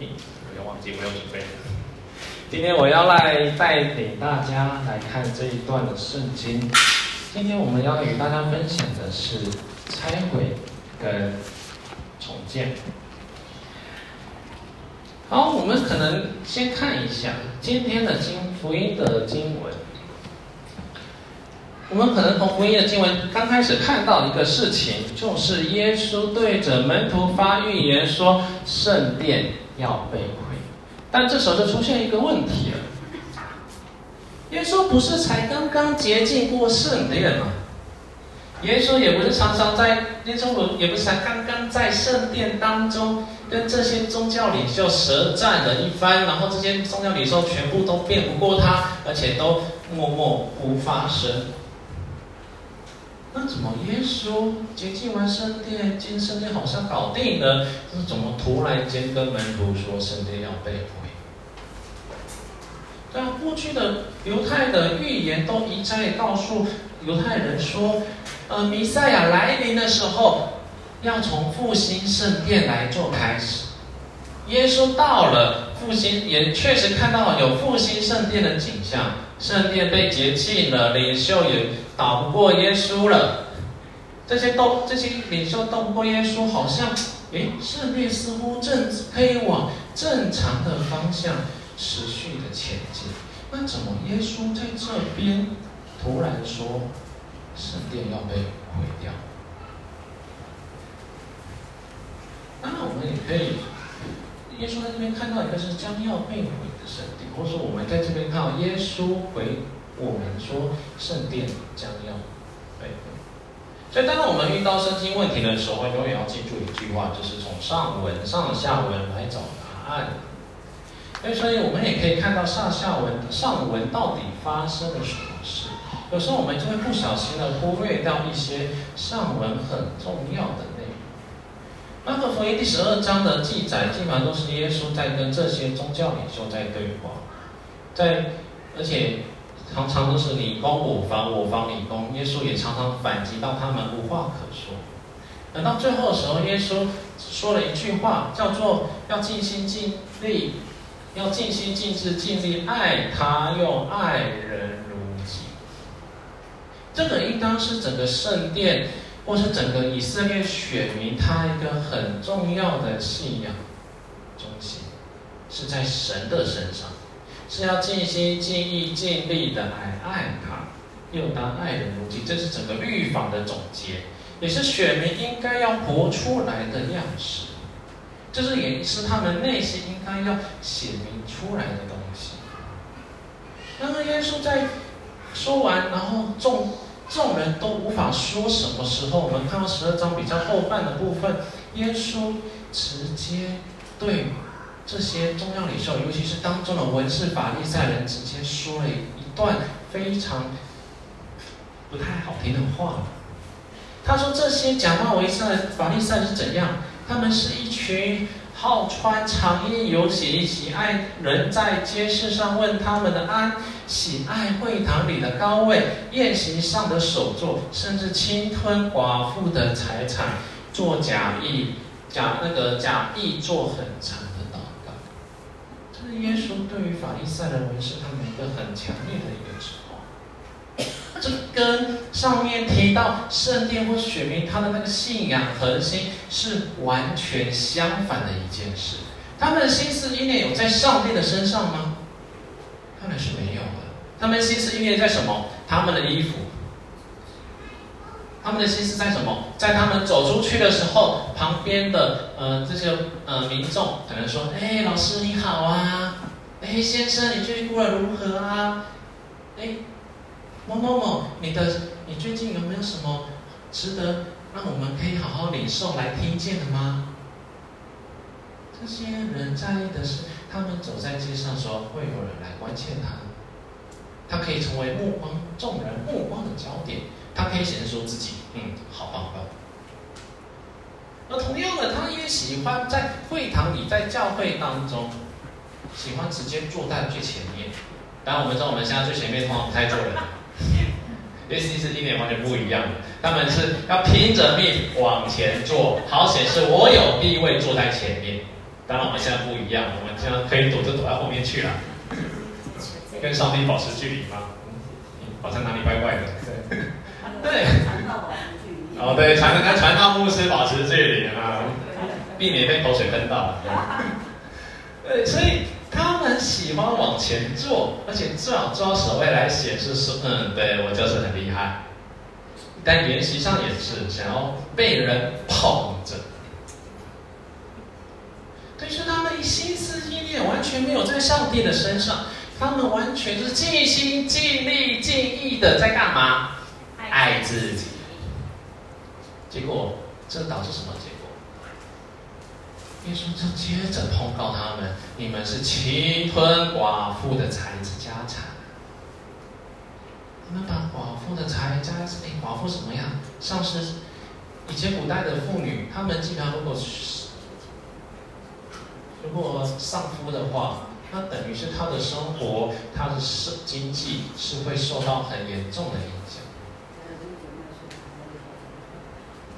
咦，我又忘记没有准备。今天我要来带领大家来看这一段的圣经。今天我们要与大家分享的是拆毁跟重建。好，我们可能先看一下今天的经福音的经文。我们可能从福音的经文刚开始看到一个事情，就是耶稣对着门徒发预言说圣殿要被毁，但这时候就出现一个问题了。耶稣不是才刚刚洁净过圣殿吗？耶稣也不是常常在，耶稣也不是才刚刚在圣殿当中跟这些宗教领袖舌战了一番，然后这些宗教领袖全部都辩不过他，而且都默默不发声。那怎么耶稣洁净完圣殿，进圣殿好像搞定了？那怎么突然间跟门徒说圣殿要被毁？对啊，过去的犹太的预言都一再告诉犹太人说，呃，弥赛亚来临的时候，要从复兴圣殿来做开始。耶稣到了，复兴也确实看到有复兴圣殿的景象，圣殿被洁净了，领袖也。打不过耶稣了，这些斗这些领袖斗不过耶稣，好像诶，圣殿似乎正可以往正常的方向持续的前进。那怎么耶稣在这边突然说圣殿要被毁掉？那我们也可以，耶稣在这边看到一个是将要被毁的圣殿，或者说我们在这边看到耶稣回。我们说圣殿将要被毁，所以当我们遇到圣经问题的时候，永远要记住一句话，就是从上文、上下文来找答案。所以，我们也可以看到上下文、上文到底发生了什么事。有时候我们就会不小心的忽略掉一些上文很重要的内容。马可福音第十二章的记载，基本上都是耶稣在跟这些宗教领袖在对话，在而且。常常都是你攻我防，我防你攻。耶稣也常常反击到他们无话可说。等到最后的时候，耶稣说了一句话，叫做“要尽心尽力，要尽心尽志尽力爱他，又爱人如己”。这个应当是整个圣殿，或是整个以色列选民他一个很重要的信仰中心，是在神的身上。是要尽心尽意尽力的来爱他，又当爱人如己，这是整个律法的总结，也是选民应该要活出来的样式，这是也是他们内心应该要显明出来的东西。那么耶稣在说完，然后众众人都无法说什么时候，我们看到十二章比较后半的部分，耶稣直接对。这些宗教领袖，尤其是当中的文士、法利赛人，直接说了一段非常不太好听的话。他说：“这些假冒为善的法利赛是怎样？他们是一群好穿长衣、游行，喜爱人在街市上问他们的安，喜爱会堂里的高位、宴席上的首座，甚至侵吞寡妇的财产，做假意、假那个假意做很长。”耶稣对于法利赛人文士他们一个很强烈的一个指控，这跟上面提到圣殿或选民他的那个信仰核心是完全相反的一件事。他们的心思意念有在上帝的身上吗？看来是没有的。他们心思意念在什么？他们的衣服。他们的心思在什么？在他们走出去的时候，旁边的呃这些呃民众可能说：“哎，老师你好啊，哎，先生你最近过得如何啊？哎，某某某，你的你最近有没有什么值得让我们可以好好领受来听见的吗？”这些人在意的是，他们走在街上的时候，会有人来关切他，他可以成为目光众人目光的焦点。他可以显示出自己，嗯，好棒棒。而同样的，他也喜欢在会堂里，在教会当中，喜欢直接坐在最前面。当然，我们知道我们现在最前面通常不太坐人，因为其实今年完全不一样的。他们是要拼着命往前坐，好显示我有地位坐在前面。当然我们现在不一样，我们现在可以躲就躲在后面去 了，跟上帝保持距离吗？好像哪里怪怪的。对，对，哦对，传跟传道牧师保持距离啊，避免被口水喷到。对，所以他们喜欢往前坐，而且最好抓守卫来显示说，嗯，对我就是很厉害。但言习上也是想要被人捧着。可是他们心思意念完全没有在上帝的身上，他们完全是尽心尽力尽意的在干嘛？爱自己。结果这导致什么结果？耶稣就接着控告他们：你们是侵吞寡妇的财子家产。你们把寡妇的财家，哎，寡妇什么样？像是以前古代的妇女，她们基本上如果如果丧夫的话，那等于是她的生活，她的生经济是会受到很严重的影响。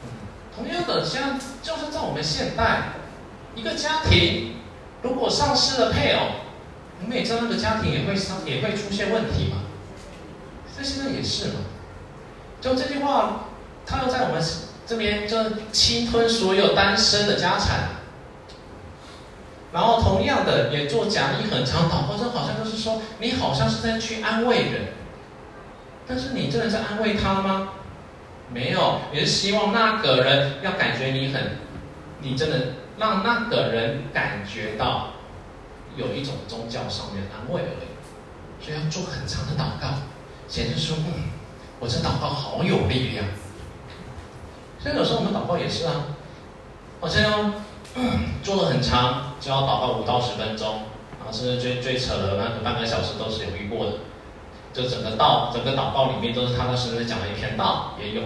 嗯，同样的，像就是在我们现代，一个家庭如果丧失了配偶，我们也知道那个家庭也会伤，也会出现问题嘛。这现在也是嘛，就这句话，他要在我们这边就侵吞所有单身的家产。然后同样的也做假意很长导，或者好像就是说，你好像是在去安慰人，但是你真的是安慰他吗？没有，也是希望那个人要感觉你很，你真的让那个人感觉到有一种宗教上面的安慰而已，所以要做很长的祷告，显示说，嗯，我这祷告好有力量。所以有时候我们祷告也是啊，好像。做了很长，就要祷告五到十分钟，然后甚至最最扯的那个半个小时都是有遇过的。就整个道，整个祷告里面都是踏踏实实讲了一篇道，也有。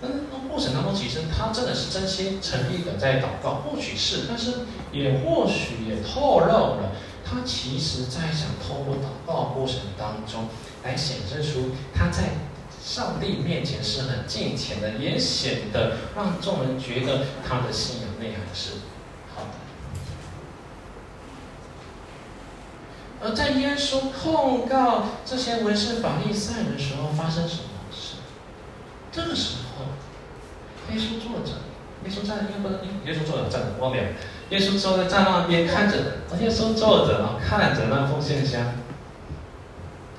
但是那过程当中，其实他真的是真心诚意的在祷告，或许是，但是也或许也透露了他其实在想透过祷告过程当中来显示出他在。上帝面前是很敬虔的，也显得让众人觉得他的信仰内涵是好的。而在耶稣控告这些文士法利赛的时候，发生什么事？这个时候，耶稣坐着，耶稣站，耶稣耶稣坐着站着，忘了。耶稣坐在站那边看着，耶稣坐着啊，看着那奉献箱。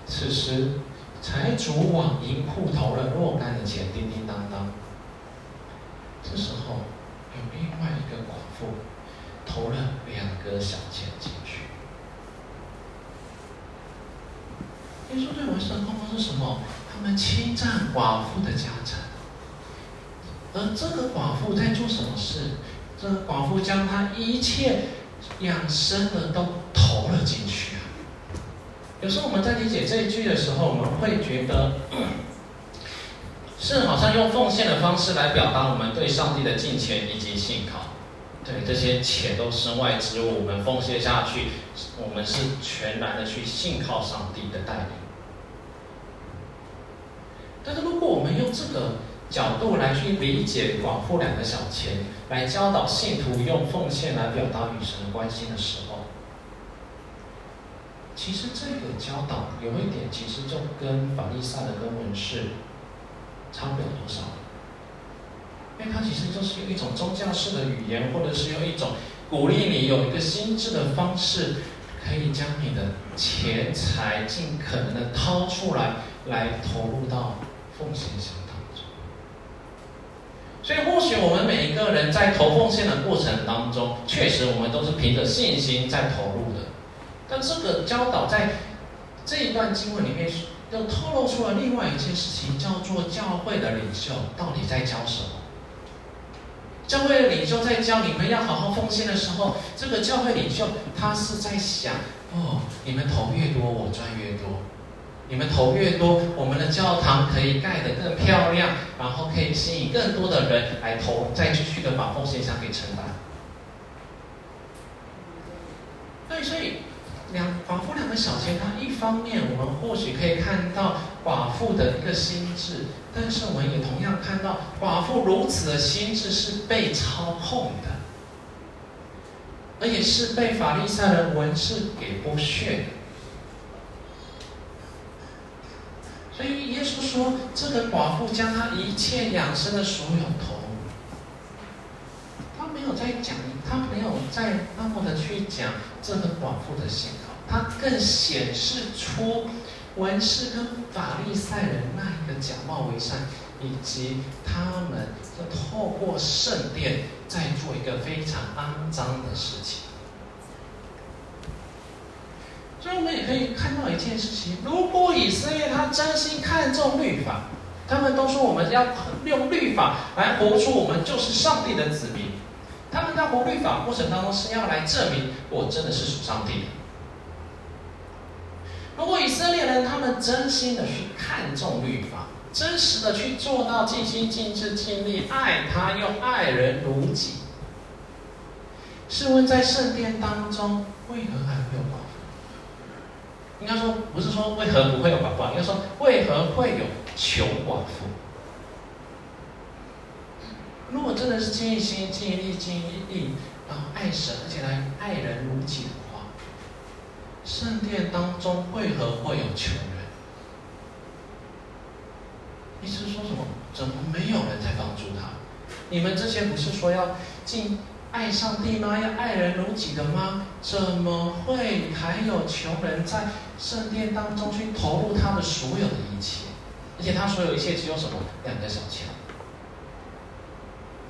此时。财主往银库投了若干的钱，叮叮当当。这时候，有另外一个寡妇投了两个小钱进去。耶稣对文士的控告是什么？他们侵占寡妇的家产。而这个寡妇在做什么事？这个寡妇将她一切养生的都投了进去啊。有时候我们在理解这一句的时候，我们会觉得 是好像用奉献的方式来表达我们对上帝的敬虔以及信靠。对，这些钱都身外之物，我们奉献下去，我们是全然的去信靠上帝的带领。但是如果我们用这个角度来去理解寡妇两个小钱，来教导信徒用奉献来表达与神的关心的时候，其实这个教导有一点，其实就跟法利赛的跟文士差不了多少，因为它其实就是用一种宗教式的语言，或者是用一种鼓励你有一个心智的方式，可以将你的钱财尽可能的掏出来，来投入到奉献箱当中。所以或许我们每一个人在投奉献的过程当中，确实我们都是凭着信心在投入的。但这个教导在这一段经文里面，又透露出了另外一件事情，叫做教会的领袖到底在教什么？教会的领袖在教你们要好好奉献的时候，这个教会领袖他是在想：哦，你们投越多，我赚越多；你们投越多，我们的教堂可以盖得更漂亮，然后可以吸引更多的人来投，再继续的把奉献箱给承担。对，所以。两寡妇两个小钱，它一方面我们或许可以看到寡妇的一个心智，但是我们也同样看到寡妇如此的心智是被操控的，而且是被法利赛人文士给剥削的。所以耶稣说，这个寡妇将她一切养生的所有投，他没有在讲，他没有在那么的去讲这个寡妇的信号，他更显示出文士跟法利赛人那一个假冒为善，以及他们透过圣殿在做一个非常肮脏的事情。所以我们也可以看到一件事情：如果以色列他真心看重律法，他们都说我们要用律法来活出我们就是上帝的子民。他们在活律法过程当中是要来证明我真的是属上帝的。如果以色列人他们真心的去看重律法，真实的去做到尽心尽智尽力爱他，又爱人如己，试问在圣殿当中为何还没有？应该说不是说为何不会有寡妇，应该说为何会有穷寡妇？如果真的是尽心尽力尽力然后爱神，而且来爱人如己的话，圣殿当中为何会有穷人？意思说什么？怎么没有人在帮助他？你们之前不是说要尽？爱上帝吗？要爱人如己的吗？怎么会还有穷人在圣殿当中去投入他的所有的一切？而且他所有一切只有什么？两个小钱。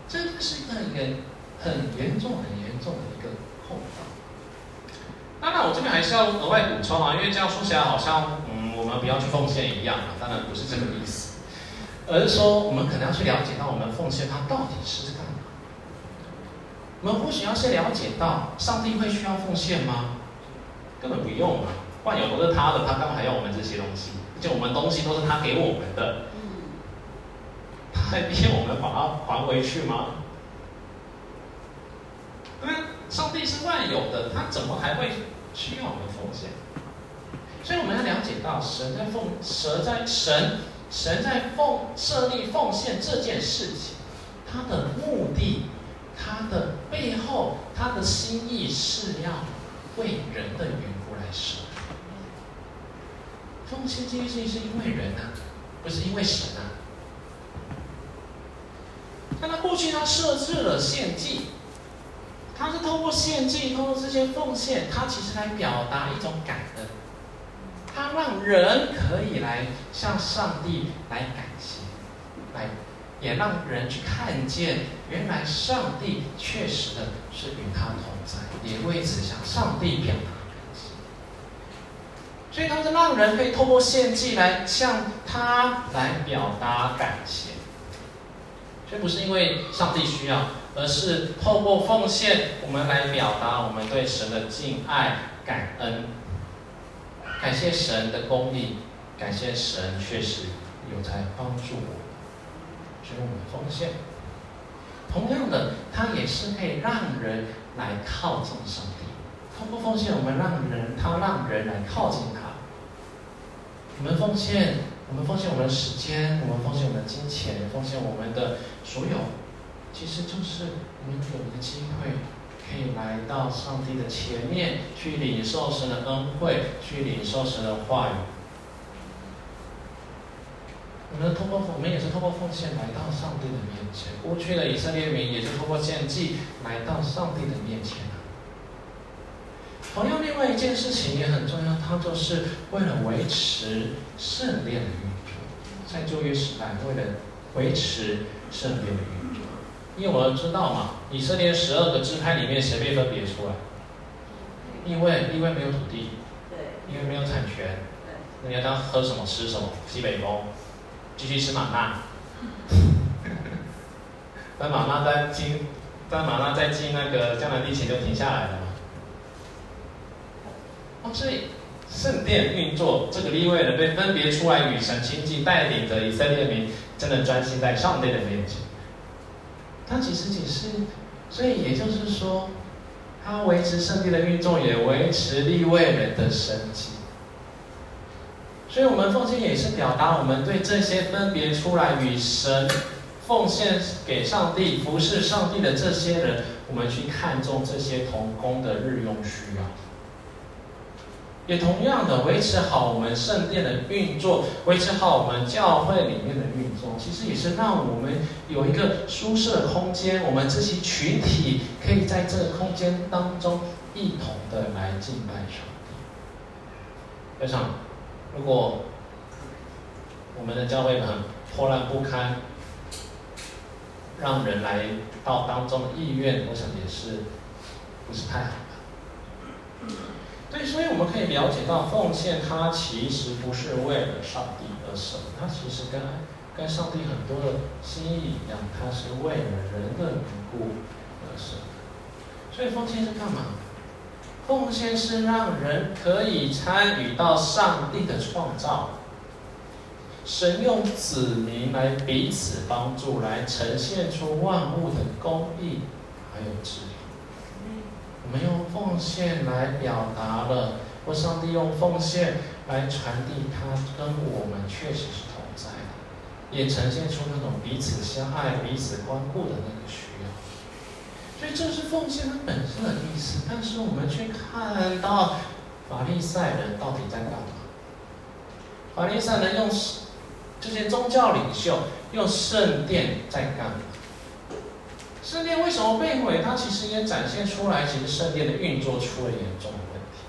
这个是一个一个很严重、很严重的一个控告。当然，我这边还是要额外补充啊，因为这样说起来好像嗯，我们不要去奉献一样啊。当然不是这个意思，而是说我们可能要去了解到我们奉献它到底是。我们或许要先了解到，上帝会需要奉献吗？根本不用嘛，万有都是他的，他干嘛还要我们这些东西？而且我们东西都是他给我们的，他还逼我们把它还回去吗？对，上帝是万有的，他怎么还会需要我们奉献？所以我们要了解到，神在奉，神在神，神在奉设立奉献这件事情，他的目的。他的背后，他的心意是要为人的缘故来设。奉献这件事情是因为人啊，不是因为神啊。那他过去他设置了献祭，他是透过献祭，通过这些奉献，他其实来表达一种感恩，他让人可以来向上帝来感谢，来。也让人去看见，原来上帝确实的是与他同在，也为此向上帝表达感谢。所以他是让人可以透过献祭来向他来表达感谢。这不是因为上帝需要，而是透过奉献，我们来表达我们对神的敬爱、感恩，感谢神的公义，感谢神确实有在帮助我。所以我们奉献，同样的，它也是可以让人来靠近上帝。通过奉献，我们让人，他让人来靠近他。我们奉献，我们奉献我们的时间，我们奉献我们的金钱，奉献我们的所有，其实就是我们有一个机会，可以来到上帝的前面，去领受神的恩惠，去领受神的话语。我们通过我们也是通过奉献来到上帝的面前。过去的以色列民也是通过献祭来到上帝的面前。同样，另外一件事情也很重要，它就是为了维持圣殿的运作。在旧约时代，为了维持圣殿的运作，因为我们知道嘛，以色列十二个支派里面谁被分别出来？因为因为没有土地，对，因为没有产权，对，那你要当喝什么吃什么？西北风。继续吃玛纳，但玛纳在进，但玛纳在进那个迦南地前就停下来了嘛。哦，所以圣殿运作，这个利未人被分别出来与神亲近，带领着以色列民真的专心在上帝的面前。他其实只是，所以也就是说，他维持圣殿的运作，也维持利未人的生计。所以，我们奉献也是表达我们对这些分别出来与神奉献给上帝、服侍上帝的这些人，我们去看重这些童工的日用需要。也同样的维持好我们圣殿的运作，维持好我们教会里面的运作，其实也是让我们有一个舒适的空间，我们这些群体可以在这个空间当中一同的来敬拜上帝。非常，如果我们的教会很破烂不堪，让人来到当中的意愿，我想也是不是太好。对，所以我们可以了解到，奉献它其实不是为了上帝而生，它其实跟跟上帝很多的心意一样，它是为了人的缘故而生。所以奉献是干嘛？奉献是让人可以参与到上帝的创造，神用子民来彼此帮助，来呈现出万物的公义还有智慧。我们用奉献来表达了，或上帝用奉献来传递他跟我们确实是同在的，也呈现出那种彼此相爱、彼此关顾的那个。所以这是奉献它本身的意思。但是我们去看到法利赛人到底在干嘛？法利赛人用这些宗教领袖用圣殿在干嘛？圣殿为什么被毁？它其实也展现出来，其实圣殿的运作出了严重的问题。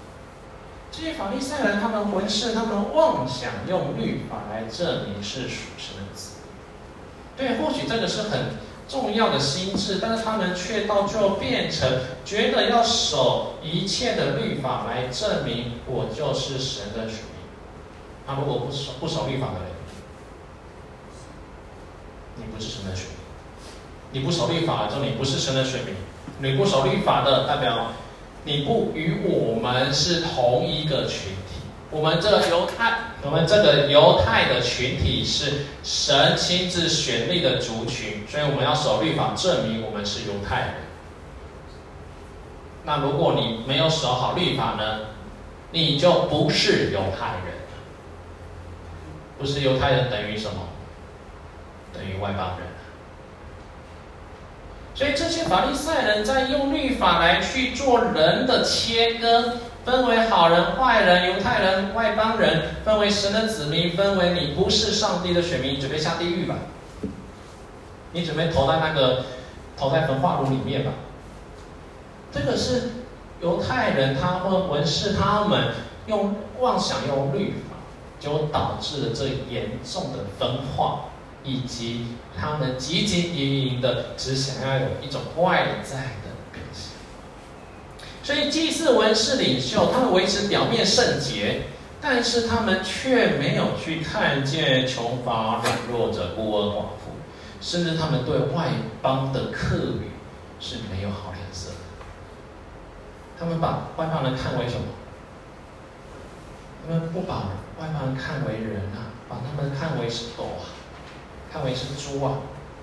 这些法利赛人，他们文士，他们妄想用律法来证明是属神的子。对，或许这个是很重要的心智，但是他们却到最后变成觉得要守一切的律法来证明我就是神的选民。他如果不守不守律法的人，你不是神的选民。你不守律法的，就你不是神的选民；你不守律法的，代表你不与我们是同一个群体。我们这个犹太，我们这个犹太的群体是神亲自选立的族群，所以我们要守律法，证明我们是犹太人。那如果你没有守好律法呢？你就不是犹太人。不是犹太人等于什么？等于外邦人。所以这些法利赛人在用律法来去做人的切割，分为好人、坏人、犹太人、外邦人，分为神的子民，分为你不是上帝的选民，准备下地狱吧？你准备投在那个投在焚化炉里面吧？这个是犹太人，他们文士他们用妄想用律法，就导致了这严重的分化。以及他们汲汲营营的，只想要有一种外在的。所以祭司、文士、领袖，他们维持表面圣洁，但是他们却没有去看见穷乏、软弱者、孤儿寡妇，甚至他们对外邦的客旅是没有好脸色。他们把外邦人看为什么？他们不把外邦人看为人啊，把他们看为是狗啊。看为是猪啊，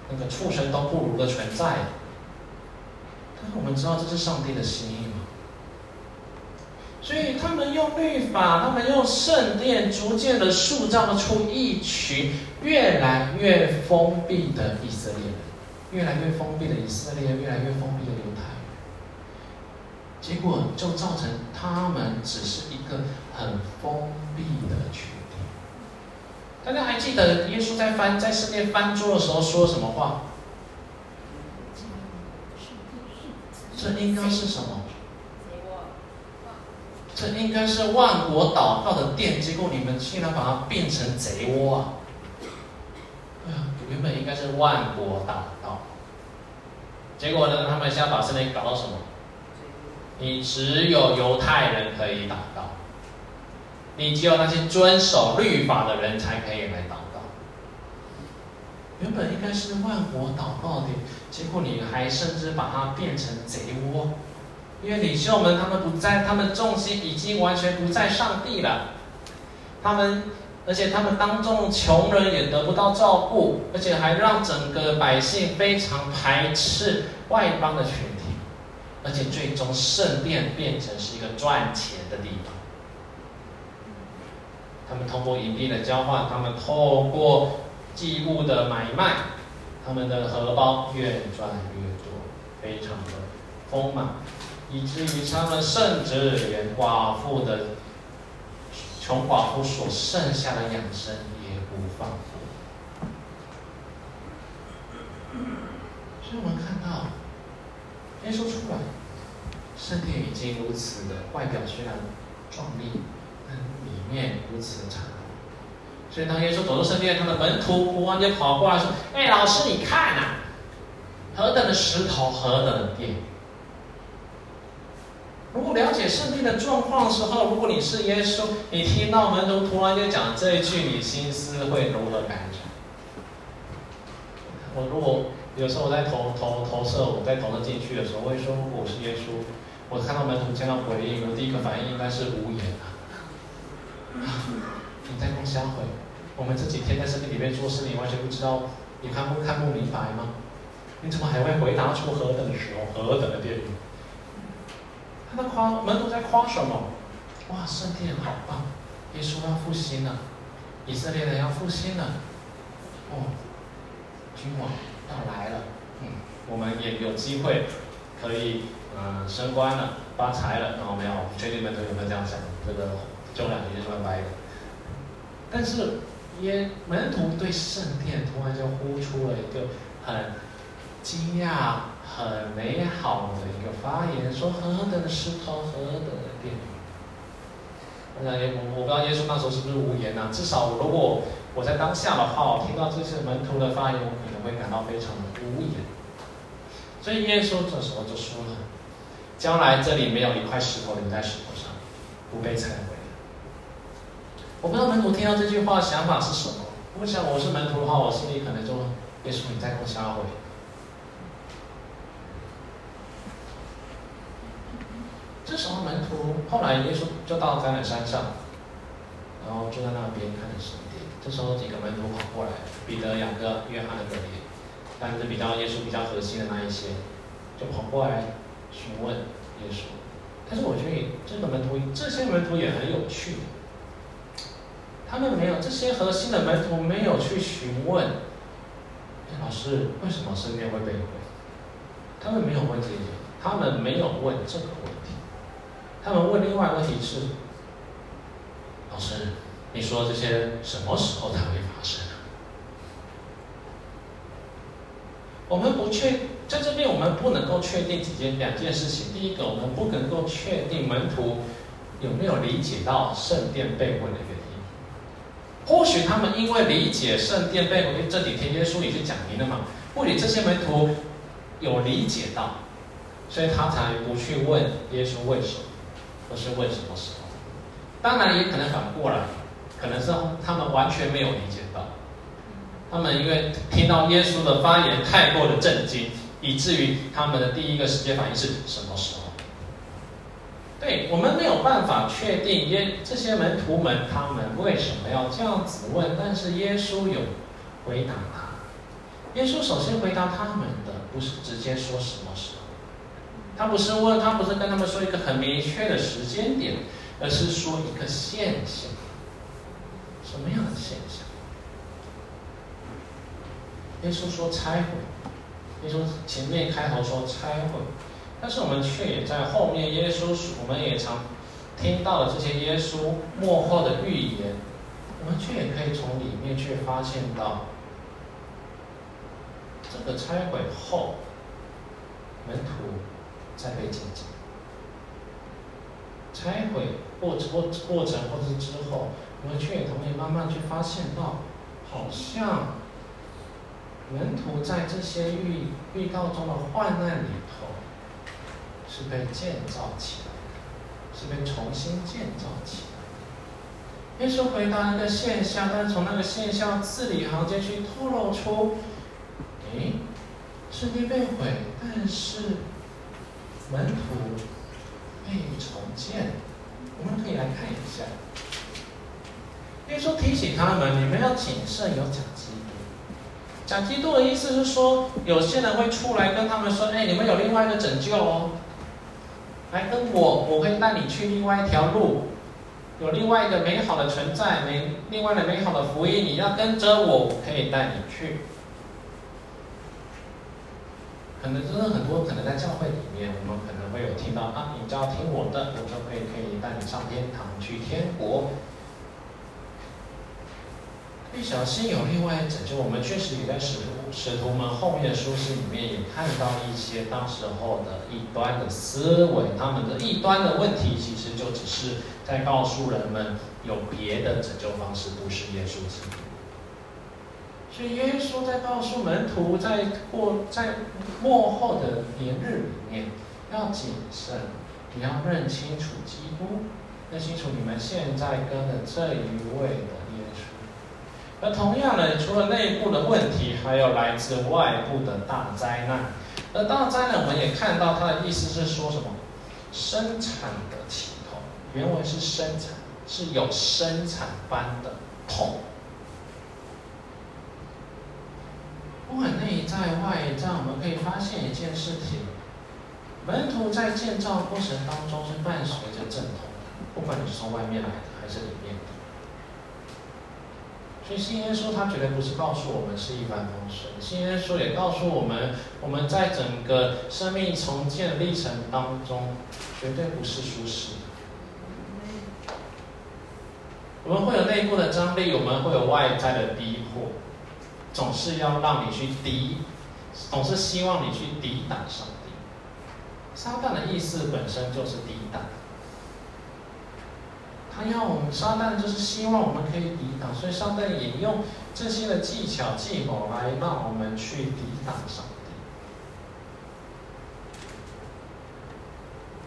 那个畜生都不如的存在。但是我们知道这是上帝的心意吗？所以他们用律法，他们用圣殿，逐渐的塑造出一群越来越封闭的以色列人，越来越封闭的以色列，越来越封闭的犹太人。结果就造成他们只是一个很封闭的群。大家还记得耶稣在翻在圣殿翻桌的时候说什么话？这应该是什么？这应该是万国祷告的殿，结果你们竟然把它变成贼窝啊！哎呀，原本应该是万国祷告，结果呢，他们现在把圣殿搞到什么？你只有犹太人可以祷告。你只有那些遵守律法的人才可以来祷告。原本应该是万国祷告的，结果你还甚至把它变成贼窝，因为领袖们他们不在，他们重心已经完全不在上帝了。他们，而且他们当中穷人也得不到照顾，而且还让整个百姓非常排斥外邦的群体。而且最终圣殿变成是一个赚钱的地方。他们通过银币的交换，他们透过祭物的买卖，他们的荷包越赚越多，非常的丰满，以至于他们甚至连寡妇的穷寡妇所剩下的养生也不放过。所以我们看到耶稣出来，圣殿已经如此的外表虽然壮丽。但里面如此的残酷，所以当耶稣走入圣殿，他的门徒忽然间跑过来说：“哎，老师，你看呐、何等的石头，何等的殿！如果了解圣经的状况的时候，如果你是耶稣，你听到门徒突然间讲这一句，你心思会如何感觉？我如果有时候我在投投投射，我在投射进去的时候，我会说，如果我是耶稣，我看到门徒这样回应，我第一个反应应该是无言啊。”你在公销会，我们这几天在圣经里面做事，你完全不知道，你看不看不明白吗？你怎么还会回答出何等的时候，何等的电影？他在夸门徒在夸什么？哇，圣殿好棒！耶稣要复兴了，以色列人要复兴了。哦，君王要来了，嗯，我们也有机会可以嗯、升官了，发财了。然后没有，确定门徒有没有这样想？这个。就两句就算掰的，但是耶门徒对圣殿突然就呼出了一个很惊讶、很美好的一个发言，说何等的石头，何等的殿。我想，我我不知道耶稣那时候是不是无言呐、啊？至少如果我在当下的话，我听到这些门徒的发言，我可能会感到非常的无言。所以耶稣这时候就说了：将来这里没有一块石头留在石头上，不被拆毁。我不知道门徒听到这句话的想法是什么。我想我是门徒的话，我心里可能就耶稣你在跟我瞎回。这时候门徒后来耶稣就到橄榄山上，然后就在那边看着神殿。这时候几个门徒跑过来，彼得、雅各、约翰的哥哥，但是比较耶稣比较核心的那一些，就跑过来询问耶稣。但是我觉得这个门徒，这些门徒也很有趣。他们没有这些核心的门徒没有去询问，老师，为什么圣殿会被毁？他们没有问这个，他们没有问这个。他们问另外一个问题是：老师，你说这些什么时候才会发生啊？我们不确在这边，我们不能够确定几件两件事情。第一个，我们不能够确定门徒有没有理解到圣殿被毁的原因。或许他们因为理解圣殿被毁，这几天耶稣已经讲明了嘛。或许这些门徒有理解到，所以他才不去问耶稣为什么，不是问什么时候。当然也可能反过来，可能是他们完全没有理解到。他们因为听到耶稣的发言太过的震惊，以至于他们的第一个时间反应是什么时候？对，我们没有办法确定耶这些门徒们他们为什么要这样子问，但是耶稣有回答他。耶稣首先回答他们的不是直接说什么时候，他不是问他不是跟他们说一个很明确的时间点，而是说一个现象。什么样的现象？耶稣说拆毁，耶稣前面开头说拆毁。但是我们却也在后面，耶稣，我们也常听到了这些耶稣末后的预言，我们却也可以从里面去发现到，这个拆毁后，门徒在被接近，拆毁过过过程或者是之后，我们却也同意慢慢去发现到，好像门徒在这些预预告中的患难里头。是被建造起来的，是被重新建造起来的。耶稣回答一个现象，但是从那个现象字里行间去透露出：诶，圣殿被毁，但是门徒被重建。我们可以来看一下。耶稣提醒他们：你们要谨慎，有假基督。假基督的意思是说，有些人会出来跟他们说：“哎，你们有另外一个拯救哦。”来跟我，我会带你去另外一条路，有另外一个美好的存在，美另外的美好的福音，你要跟着我，我可以带你去。可能真的很多，可能在教会里面，我们可能会有听到啊，你只要听我的，我就可以可以带你上天堂去天国。不小心有另外拯救，我们确实也在使徒使徒们后面的书信里面也看到一些当时候的异端的思维，他们的异端的问题，其实就只是在告诉人们有别的拯救方式，不是耶稣基督。所以耶稣在告诉门徒，在过在末后的年日里面要谨慎，你要认清楚基督，认清楚你们现在跟的这一位的耶稣。而同样呢，除了内部的问题，还有来自外部的大灾难。而大灾难，我们也看到它的意思是说什么？生产的起头，原文是生产，是有生产般的痛。不管内在外在，我们可以发现一件事情：门徒在建造过程当中是伴随着阵痛的，不管你是从外面来的还是里面的。所以新耶稣，他绝对不是告诉我们是一帆风顺。新耶稣也告诉我们，我们在整个生命重建历程当中，绝对不是舒适的。我们会有内部的张力，我们会有外在的逼迫，总是要让你去抵，总是希望你去抵挡上帝。撒旦的意思本身就是抵挡。他要我们，撒旦就是希望我们可以抵挡，所以撒旦也用这些的技巧、计谋来让我们去抵挡上帝。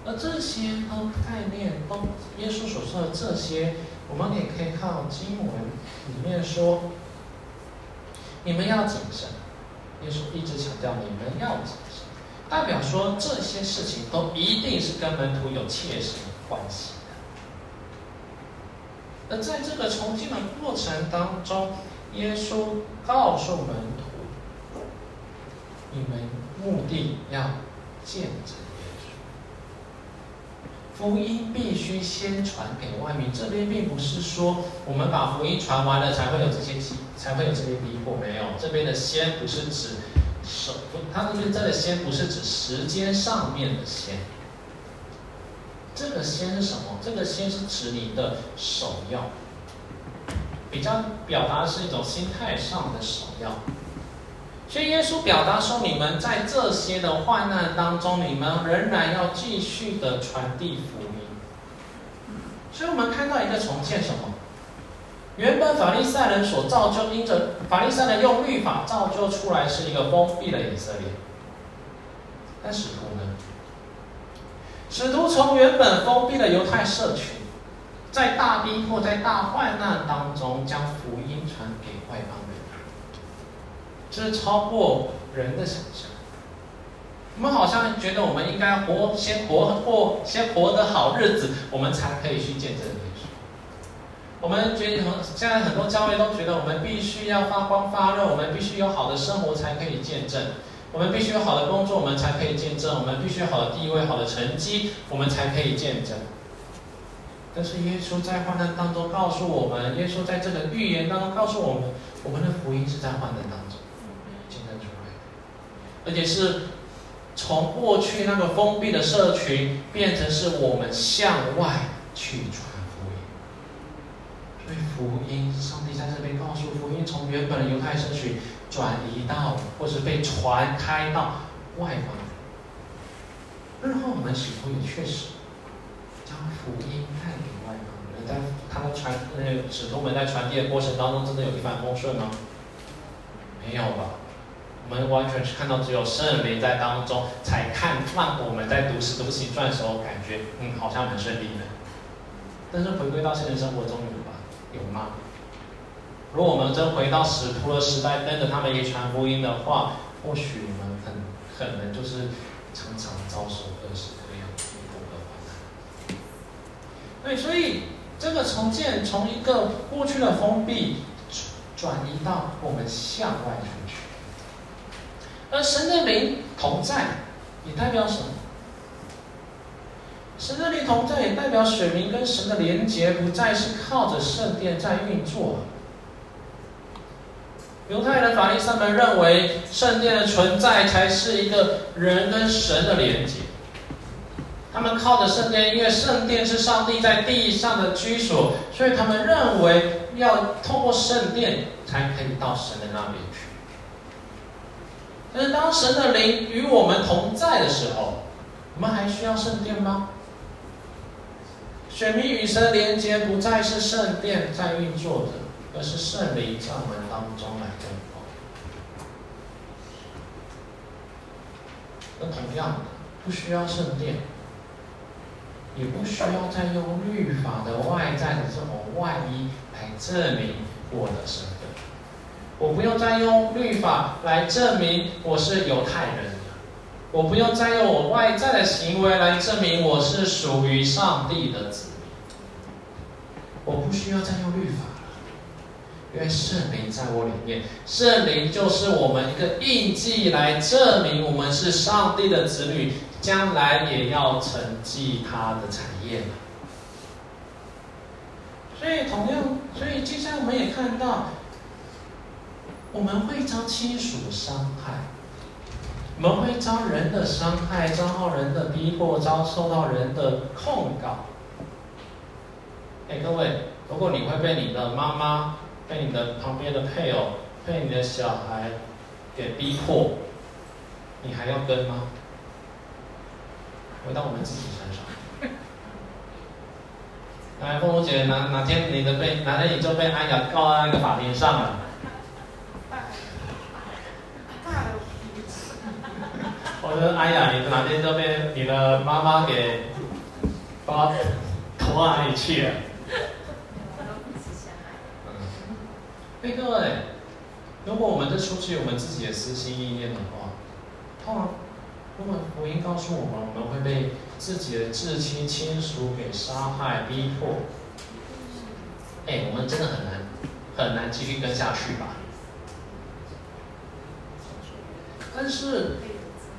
而这些都概念，都耶稣所说的这些，我们也可以靠经文里面说：你们要谨慎。耶稣一直强调你们要谨慎，代表说这些事情都一定是跟门徒有切实关系。的。那在这个重建的过程当中，耶稣告诉门徒：“你们目的要见证，福音必须先传给外面。这边并不是说我们把福音传完了才会有这些才会有这些逼迫。没有，这边的先不是指手，他这边这个先不是指时间上面的先。”这个先是什么？这个先是指你的首要，比较表达的是一种心态上的首要。所以耶稣表达说，你们在这些的患难当中，你们仍然要继续的传递福音。所以我们看到一个重现什么？原本法利赛人所造就，因着法利赛人用律法造就出来是一个封闭的以色列，但使徒呢？使徒从原本封闭的犹太社群，在大逼迫、在大患难当中，将福音，这是超过人的想象。我们好像觉得我们应该活，先活过，先活得好日子，我们才可以去见证耶稣。我们觉得，现在很多教会都觉得，我们必须要发光发热，我们必须有好的生活才可以见证。我们必须有好的工作，我们才可以见证；我们必须有好的地位、好的成绩，我们才可以见证。但是耶稣在患难当中告诉我们，耶稣在这个预言当中告诉我们，我们的福音是在患难当中，而且是从过去那个封闭的社群，变成是我们向外去传福音。所以福音，上帝在这边告诉福音，从原本的犹太社群。转移到，或是被传开到外邦。日后我们使徒也确实将福音带给外邦人，但他们传那个使徒们在传递的过程当中，真的有一帆风顺吗？没有吧。我们完全是看到只有圣灵在当中，才看让我们在读使徒行传的时候，感觉嗯好像很顺利的。但是回归到现实生活中有吧？有吗？如果我们真回到使徒的时代，跟着他们一传福音的话，或许我们很可能就是常常遭受各式各样的苦和患难。对，所以这个重建从一个过去的封闭转移到我们向外，而神的灵同在，也代表什么？神的灵同在也代表选民跟神的连结不再是靠着圣殿在运作。犹太人法利赛们认为圣殿的存在才是一个人跟神的连结。他们靠着圣殿，因为圣殿是上帝在地上的居所，所以他们认为要通过圣殿才可以到神的那边那。当神的灵与我们同在的时候，我们还需要圣殿吗？选民与神的连接不再是圣殿在运作的，而是圣灵在我们当中来工作。那同样，不需要圣殿，也不需要再用律法的外在的这种外衣来证明我的身份。我不用再用律法来证明我是犹太人。我不用再用我外在的行为来证明我是属于上帝的子民。我不需要再用律法了，因为圣灵在我里面，圣灵就是我们一个印记，来证明我们是上帝的子女，将来也要承继他的产业。所以，同样，所以接下来我们也看到，我们会遭亲属伤害。我们会遭人的伤害，遭到人的逼迫，遭受到人的控告。哎，各位，如果你会被你的妈妈、被你的旁边的配偶、被你的小孩给逼迫，你还要跟吗？回到我们自己身上。来，凤如姐，哪哪天你的被，哪天你就被安雅告到那个法庭上了？我说：“哎呀，你哪天就被你的妈妈给把拖到哪里去了？”嗯，哎，各位，如果我们是出去我们自己的私心意念的话，通常如果福音告诉我们，我们会被自己的至亲亲属给杀害、逼迫，哎，我们真的很难很难继续跟下去吧？但是。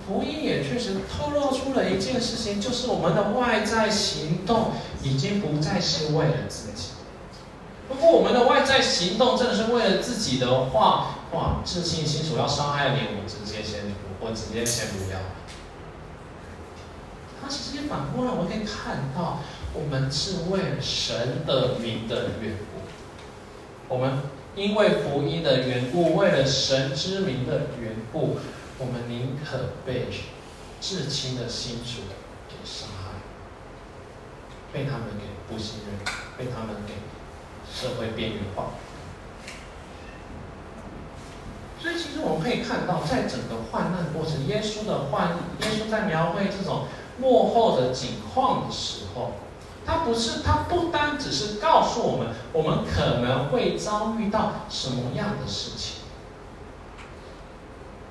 福音也确实透露出了一件事情，就是我们的外在行动已经不再是为了自己。如果我们的外在行动真的是为了自己的话，哇，至亲亲属要伤害你，我直接先，我直接先不要。他直接反过来，我们可以看到，我们是为了神的名的缘故，我们因为福音的缘故，为了神之名的缘故。我们宁可被至亲的亲属给伤害，被他们给不信任，被他们给社会边缘化。所以，其实我们可以看到，在整个患难过程，耶稣的患，耶稣在描绘这种幕后的景况的时候，他不是，他不单只是告诉我们，我们可能会遭遇到什么样的事情。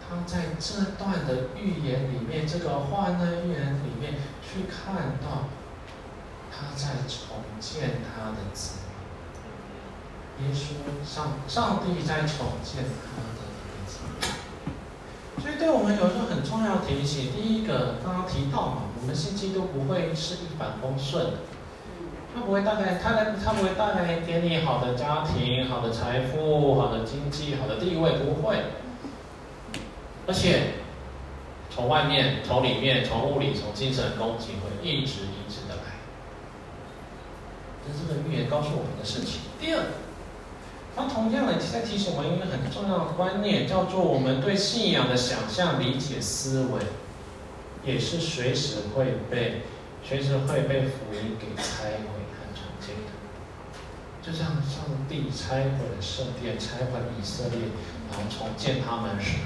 他在这段的预言里面，这个患难预言里面，去看到他在重建他的子。耶稣上上帝在重建他的子。所以，对我们有一个很重要的提醒：第一个，刚刚提到嘛，我们信基督不会是一帆风顺的，他不会带来他来他不会带来给你好的家庭、好的财富、好的经济、好的地位，不会。而且，从外面、从里面、从物理、从精神攻击会一直一直的来，这是这个预言告诉我们的事情。第二，它同样的在提醒我们一个很重要的观念，叫做我们对信仰的想象、理解、思维，也是随时会被、随时会被福音给拆毁和重建的。就像上帝拆毁了圣殿、拆毁以色列，然后重建他们时，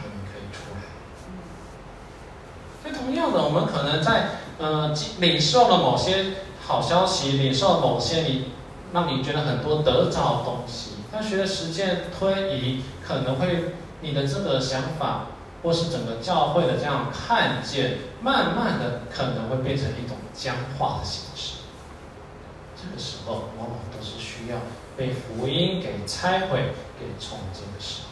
同样的，我们可能在呃领受了某些好消息，领受了某些你让你觉得很多得着的东西，但随着时间推移，可能会你的这个想法，或是整个教会的这样看见，慢慢的可能会变成一种僵化的形式。这个时候，往往都是需要被福音给拆毁、给重建的时候。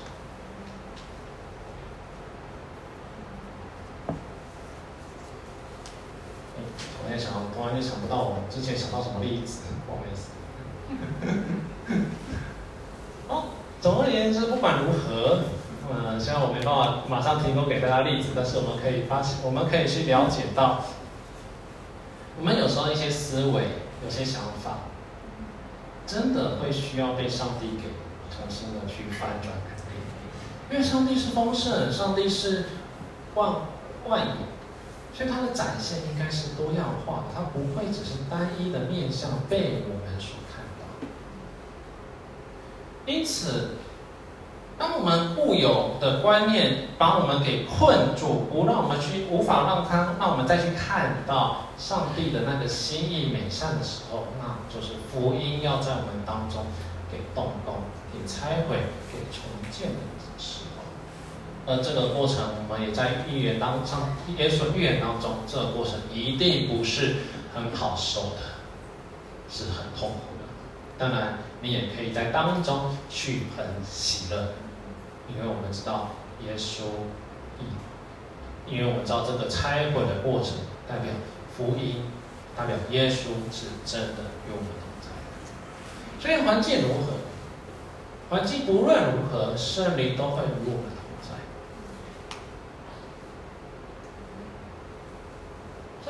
我想，突然就想不到我之前想到什么例子，不好意思。哦，总而言之，不管如何，呃，虽然我没办法马上提供给大家例子，但是我们可以发现，我们可以去了解到，我们有时候一些思维、有些想法，真的会需要被上帝给重新的去翻转改变，因为上帝是丰盛，上帝是万万有，所以它的展现应该是多样化的，它不会只是单一的面向被我们所看到。因此，当我们固有的观念把我们给困住，不让我们去无法让他让我们再去看到上帝的那个心意美善的时候，那就是福音要在我们当中给动工、给拆毁、给重建的时候。而这个过程，我们也在预言当中，耶稣预言当中，这个过程一定不是很好受的，是很痛苦的。当然，你也可以在当中去很喜乐，因为我们知道耶稣，因为我们知道这个拆毁的过程代表福音，代表耶稣是真的与我们同在。所以环境如何，环境不论如何，圣灵都会与我们同在。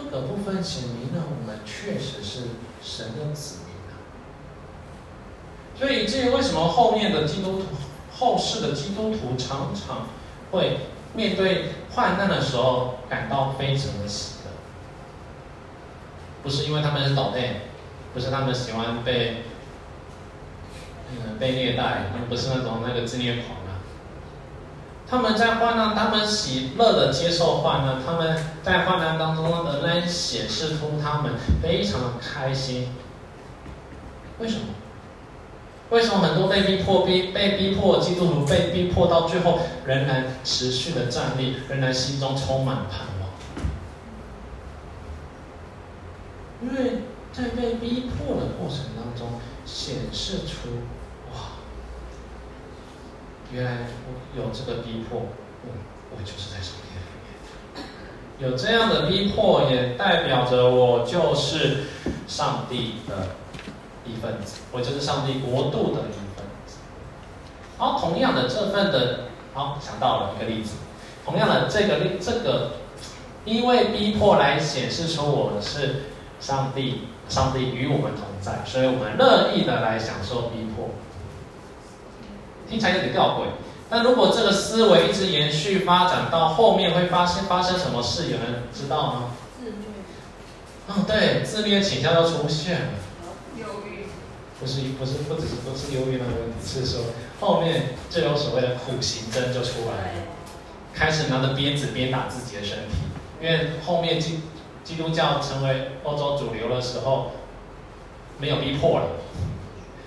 这个部分显明了我们确实是神的子民啊。所以，至于为什么后面的基督徒、后世的基督徒常常会面对患难的时候感到非常的喜乐，不是因为他们是倒霉，不是他们喜欢被嗯被虐待，不是那种那个自虐狂。他们在患难，他们喜乐的接受患难，他们在患难当中仍然显示出他们非常的开心。为什么？为什么很多被逼迫、逼被逼迫基督徒被逼迫到最后仍然持续的站立，仍然心中充满盼望？因为在被逼迫的过程当中，显示出，原来有这个逼迫，我我就是在上帝里面。有这样的逼迫，也代表着我就是上帝的。一份子，我就是上帝国度的一份子。好，同样的这份的，好，想到了一个例子。同样的这个，这个因为逼迫来显示出我们是上帝，上帝与我们同在，所以我们乐意的来享受逼迫。听起来有点吊诡，但如果这个思维一直延续发展到后面，会发生发生什么事？有人知道吗？自虐。哦，对，自虐倾向要出现了。不是不是不只是不是忧郁的问题，是说后面就有所谓的苦行僧就出来了，开始拿着鞭子鞭打自己的身体，因为后面基基督教成为欧洲主流的时候，没有逼迫了，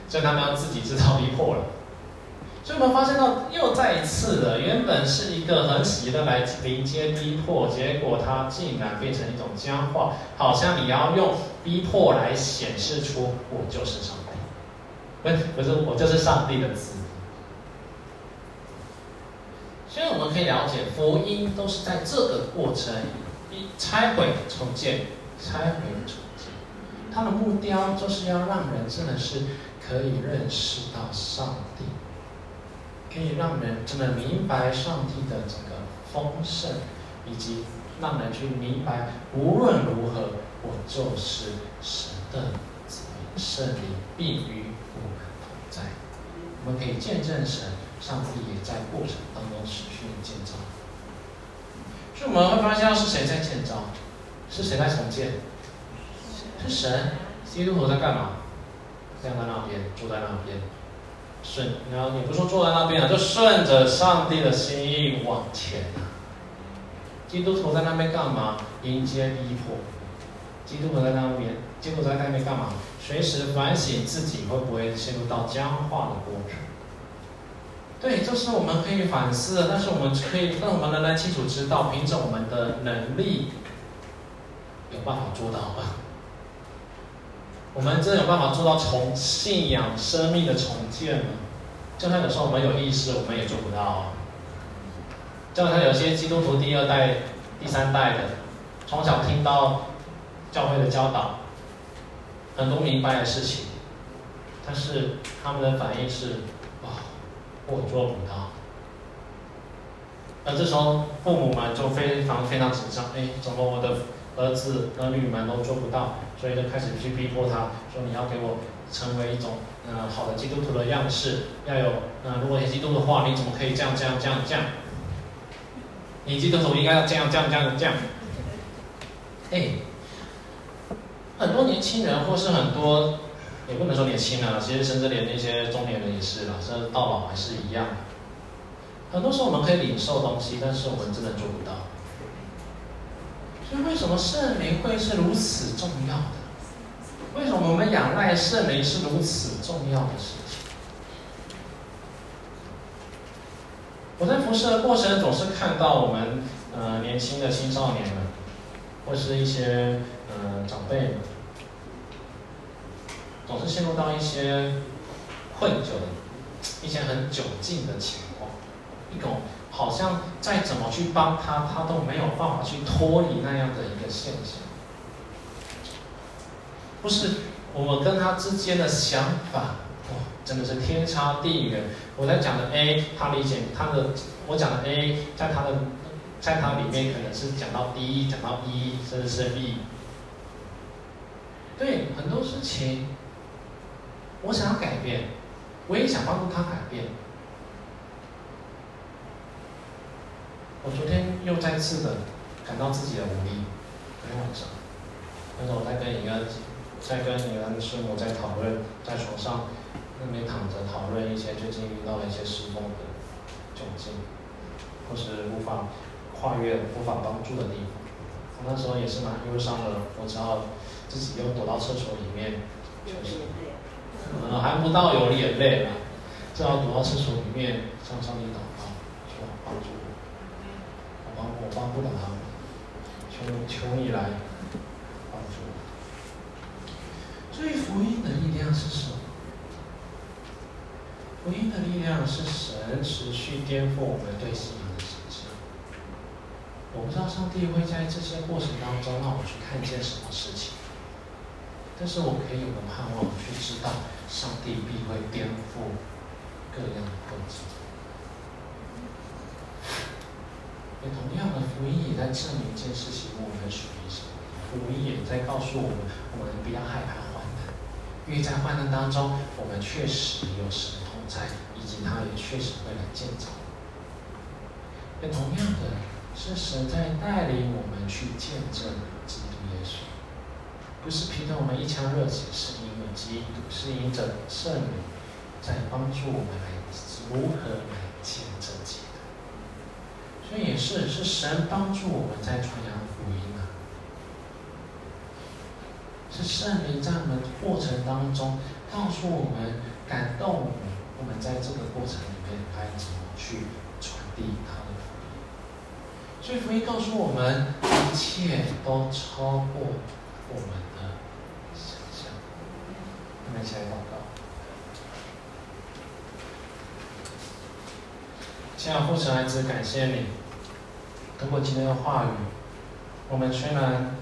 所以他们要自己制造逼迫了。所以我们发现到又再一次的，原本是一个很喜乐来迎接逼迫，结果它竟然变成一种僵化，好像你要用逼迫来显示出我就是上帝。不是，不是，我就是上帝的子。所以我们可以了解，福音都是在这个过程，一拆毁重建，拆毁重建。它的目标就是要让人真的是可以认识到上帝，可以让人真的明白上帝的这个丰盛，以及让人去明白，无论如何，我就是神的子民，圣灵必与我们同。在，我们可以见证神，上帝也在过程当中持续建造。所以我们会发现，是谁在建造？是谁在重建？是神。基督徒在干嘛？站在那边，坐在那边，顺。然后你不说坐在那边啊，就顺着上帝的心意往前啊。基督徒在那边干嘛？迎接逼迫。基督徒在那边，基督徒在那边干嘛？随时反省自己会不会陷入到僵化的过程。对，这是我们可以反思的。但是我们可以让我们仍然清楚知道，凭着我们的能力，有办法做到吗？我们真的有办法做到从信仰、生命的重建吗？就算有时候我们有意识，我们也做不到。就像有些基督徒第二代、第三代的，从小听到。教会的教导，很多明白的事情，但是他们的反应是：哇，我做不到。那这时候父母们就非常非常紧张，哎，怎么我的儿子儿女们都做不到？所以就开始去逼迫他，说你要给我成为一种呃好的基督徒的样式，要有呃如果你基督的话，你怎么可以这样这样这样这样？你基督徒应该要这样这样这样这样。哎，很多年轻人或是很多，也不能说年轻人，啊其实甚至连那些中年人也是啦，甚至到老还是一样。很多时候我们可以领受东西，但是我们真的做不到。所以为什么圣灵会是如此重要的？为什么我们仰赖圣灵是如此重要的事情？我在服侍的过程总是看到我们呃年轻的青少年们，或是一些呃长辈们，总是陷入到一些困窘、一些很窘境的情况，一种。好像再怎么去帮他，他都没有办法去脱离那样的一个现象。不是我们跟他之间的想法，哇，真的是天差地远。我在讲的 A，他理解他的；我讲的 A，在他的，在他里面可能是讲到 D，讲到 E，甚至是 B。对，很多事情，我想要改变，我也想帮助他改变。我昨天又再次的感到自己的无力。昨天晚上，那时候我在跟一个，在跟一个师母在讨论，在床上那边躺着讨论一些最近遇到的一些失踪的窘境，或是无法跨越、无法帮助的地方。我那时候也是蛮忧伤的，我只好自己又躲到厕所里面休息。嗯，还不到有眼泪了，只好躲到厕所里面向上帝祷告，求帮助。我帮不了他们，求求你来帮助。所以福音的力量是什么？福音的力量是神持续颠覆我们对信仰的信心。我不知道上帝会在这些过程当中让我去看见什么事情，但是我可以有个盼望去知道，上帝必会颠覆各样的困境。同样的福音也在证明一件事情：我们属于什么？福音也在告诉我们，我们不要害怕患难，因为在患难当中，我们确实有神同在，以及他也确实会来建造。也同样的，是神在带领我们去见证基督耶稣，不是凭着我们一腔热血，是因为基督，是因着圣灵在帮助我们来如何来。这也是是神帮助我们在传扬福音啊，是圣灵在我们过程当中告诉我们、感动我们，在这个过程里面该怎么去传递他的福音。所以福音告诉我们，一切都超过我们的想象。我们一起来祷告。亲爱的父神孩子，感谢你。通过今天的话语，我们虽然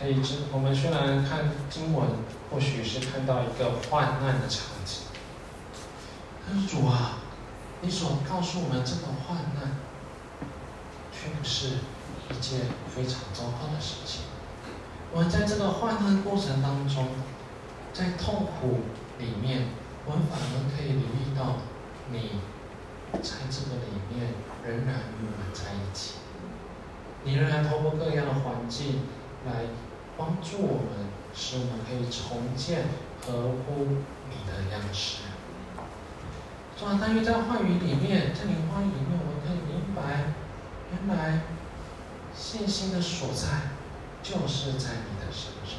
可以知，我们虽然看经文，或许是看到一个患难的场景，但是主啊，你所告诉我们这个患难，却不是一件非常糟糕的事情。我们在这个患难过程当中，在痛苦里面，我们反而可以留意到你在这个里面仍然与我们在一起。你仍然透过各样的环境来帮助我们，使我们可以重建合乎你的样式。主啊，但愿在话语里面，在你话语里面，我们可以明白，原来信心的所在就是在你的身上。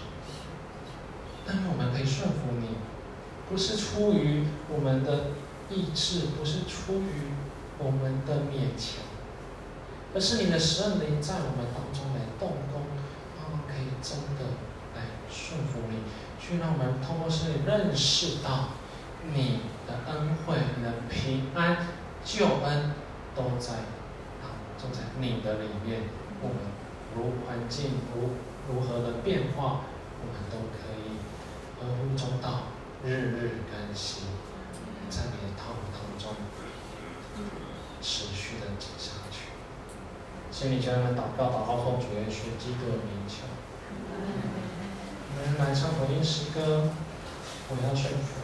但愿我们可以顺服你，不是出于我们的意志，不是出于我们的勉强。而是你的圣灵在我们当中来动工，让我们可以真的来顺服你，去让我们通过圣灵认识到你的恩惠、你的平安、救恩都在啊，都在你的里面。我们如环境如如何的变化，我们都可以合乎中道，日日更新，在你的道路当中持续的走下。心里就让他祷告，祷告奉主耶稣基督的名求。我们来唱回应诗歌，我要顺服。